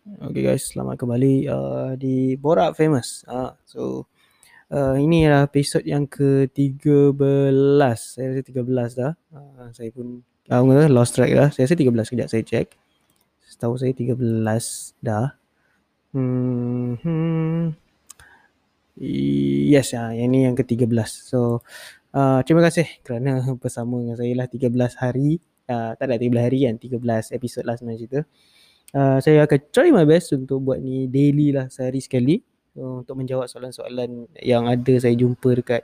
Okay guys, selamat kembali uh, di Borak Famous. Uh, so uh, ini adalah episod yang ke-13. Saya rasa 13 dah. Uh, saya pun uh, lost track dah. Saya rasa 13 kejap saya check. Setahu saya 13 dah. Hmm, hmm. Yes, uh, yang ini yang ke-13. So uh, terima kasih kerana bersama dengan saya lah 13 hari. Uh, tak ada 13 hari kan, 13 episod lah sebenarnya cerita. Uh, saya akan try my best untuk buat ni daily lah sehari sekali uh, untuk menjawab soalan-soalan yang ada saya jumpa dekat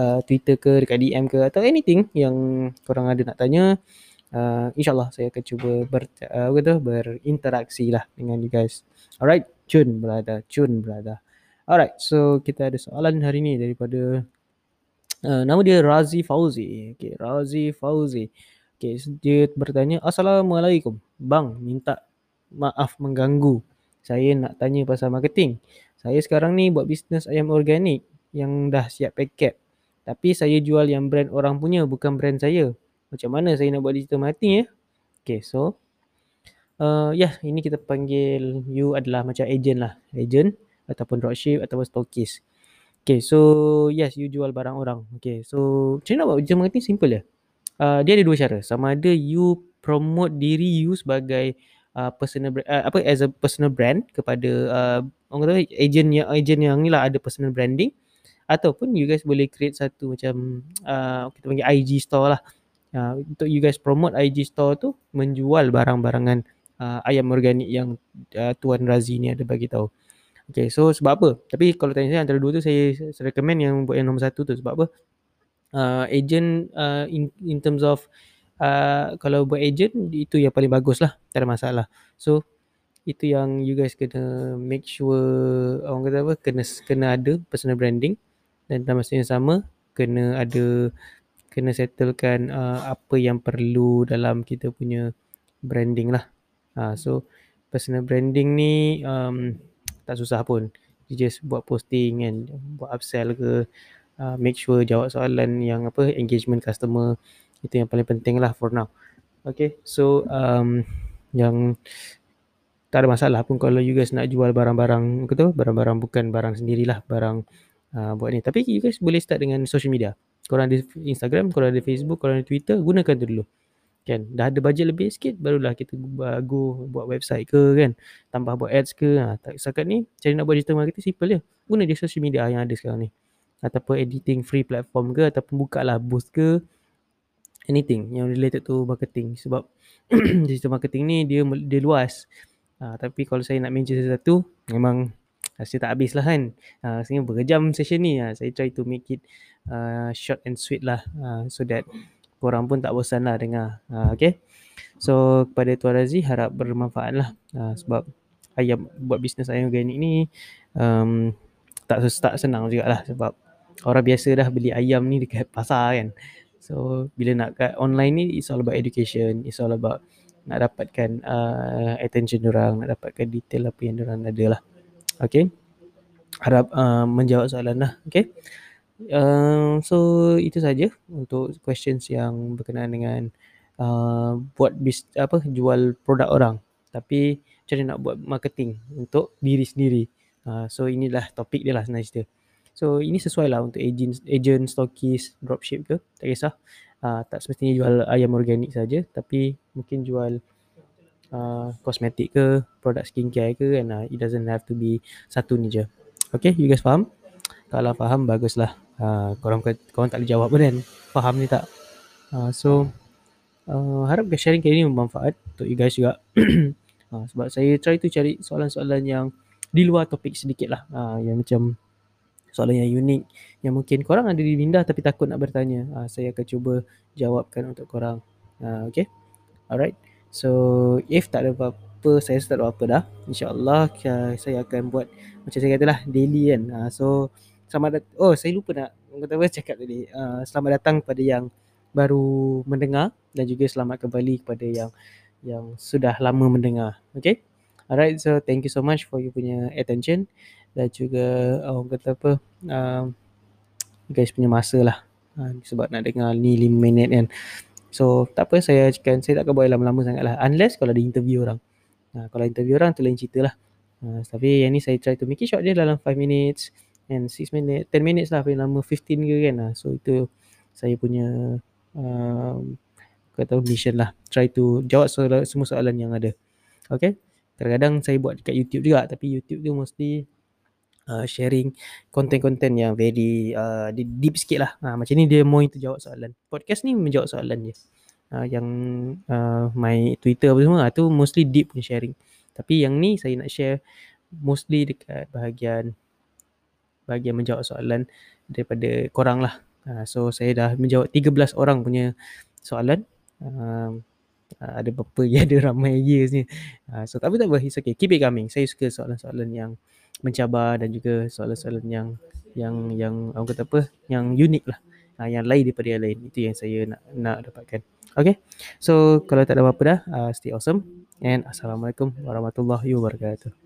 uh, Twitter ke, dekat DM ke atau anything yang korang ada nak tanya. Uh, InsyaAllah saya akan cuba ber, uh, kata, berinteraksi lah dengan you guys. Alright, cun berada, cun berada. Alright, so kita ada soalan hari ni daripada uh, nama dia Razi Fauzi. Okay, Razi Fauzi. Okay, dia bertanya, Assalamualaikum. Bang, minta maaf mengganggu. Saya nak tanya pasal marketing. Saya sekarang ni buat bisnes ayam organik yang dah siap paket. Tapi saya jual yang brand orang punya bukan brand saya. Macam mana saya nak buat digital marketing ya? Okay, so uh, ya yeah, ini kita panggil you adalah macam agent lah. Agent ataupun dropship ataupun stockist. Okay, so yes, you jual barang orang. Okay, so macam mana nak buat digital marketing? Simple ya. Uh, dia ada dua cara. Sama ada you promote diri you sebagai uh, personal uh, apa as a personal brand kepada uh, orang kata agent yang agent yang ni lah ada personal branding ataupun you guys boleh create satu macam uh, kita panggil IG store lah uh, untuk you guys promote IG store tu menjual barang-barangan uh, ayam organik yang uh, Tuan Razi ni ada bagi tahu. Okay, so sebab apa? Tapi kalau tanya saya antara dua tu saya, saya recommend yang buat yang nombor satu tu sebab apa? Uh, agent uh, in, in terms of uh, kalau buat agent itu yang paling bagus lah. Tak ada masalah. So itu yang you guys kena make sure orang kata apa kena kena ada personal branding. Dan dalam masa yang sama kena ada kena settlekan uh, apa yang perlu dalam kita punya branding lah. Uh, so personal branding ni um, tak susah pun. You just buat posting and buat upsell ke uh, make sure jawab soalan yang apa engagement customer itu yang paling penting lah for now. Okay, so um, yang tak ada masalah pun kalau you guys nak jual barang-barang tu, barang-barang bukan barang sendirilah, barang uh, buat ni. Tapi you guys boleh start dengan social media. Korang ada Instagram, korang ada Facebook, korang ada Twitter, gunakan tu dulu. Kan, dah ada bajet lebih sikit, barulah kita go buat website ke kan. Tambah buat ads ke. Ha, tak, sekat ni, cari nak buat digital marketing simple je. Guna je social media yang ada sekarang ni. Ataupun editing free platform ke, ataupun buka lah boost ke, anything yang related to marketing sebab digital marketing ni dia dia luas. Uh, tapi kalau saya nak mention sesuatu memang saya tak habis lah kan. Uh, saya berjam session ni. Uh, saya try to make it uh, short and sweet lah. Uh, so that korang pun tak bosan lah dengar. Uh, okay. So kepada Tuan Razi harap bermanfaat lah. Uh, sebab ayam buat bisnes ayam organik ni um, tak, tak senang juga lah. Sebab orang biasa dah beli ayam ni dekat pasar kan. So bila nak kat online ni it's all about education, it's all about nak dapatkan uh, attention orang, nak dapatkan detail apa yang orang ada lah. Okay. Harap uh, menjawab soalan lah. Okay. Uh, so itu saja untuk questions yang berkenaan dengan uh, buat bis, apa jual produk orang. Tapi macam nak buat marketing untuk diri sendiri. Uh, so inilah topik dia lah sebenarnya So ini sesuai lah untuk agent, agent stockist, dropship ke, tak kisah. Uh, tak semestinya jual ayam organik saja, tapi mungkin jual uh, kosmetik ke, produk skincare ke kan. Uh, it doesn't have to be satu ni je. Okay, you guys faham? Kalau faham, baguslah. Uh, korang, korang tak boleh jawab pun kan. Faham ni tak? Uh, so, uh, harap sharing kali ni bermanfaat untuk you guys juga. uh, sebab saya try to cari soalan-soalan yang di luar topik sedikit lah. Uh, yang macam soalan yang unik yang mungkin korang ada di minda tapi takut nak bertanya. Uh, saya akan cuba jawabkan untuk korang. Uh, okay? Alright. So, if tak ada apa-apa, saya tak ada apa-apa dah. InsyaAllah uh, saya akan buat macam saya katalah daily kan. Uh, so, selamat datang. Oh, saya lupa nak kata apa cakap tadi. Uh, selamat datang kepada yang baru mendengar dan juga selamat kembali kepada yang yang sudah lama mendengar. Okay? Alright, so thank you so much for you punya attention dan juga oh, orang kata apa uh, guys punya masa lah. Uh, sebab nak dengar ni 5 minit kan. So tak apa saya cakap saya tak akan buat lama-lama sangat lah. Unless kalau ada interview orang. Uh, kalau interview orang tu lain cerita lah. Uh, tapi yang ni saya try to make it short dia dalam 5 minutes and 6 minutes 10 minutes lah. Paling lama 15 ke kan. Uh, so itu saya punya uh, kata mission lah. Try to jawab semua soalan yang ada. Okay? Kadang-kadang saya buat dekat YouTube juga. Tapi YouTube tu mostly uh, sharing konten-konten yang very uh, deep sikit lah. Uh, macam ni dia more itu jawab soalan. Podcast ni menjawab soalan je. Uh, yang uh, my Twitter apa semua tu mostly deep punya sharing. Tapi yang ni saya nak share mostly dekat bahagian bahagian menjawab soalan daripada korang lah. Uh, so saya dah menjawab 13 orang punya soalan. Uh, ada berapa ya ada ramai lagi sini. Uh, so tak apa tak apa, it's okay. Keep it coming. Saya suka soalan-soalan yang mencabar dan juga soalan-soalan yang yang yang orang kata apa? Yang unik lah. Uh, yang lain daripada yang lain. Itu yang saya nak nak dapatkan. Okay. So kalau tak ada apa-apa dah, uh, stay awesome and assalamualaikum warahmatullahi wabarakatuh.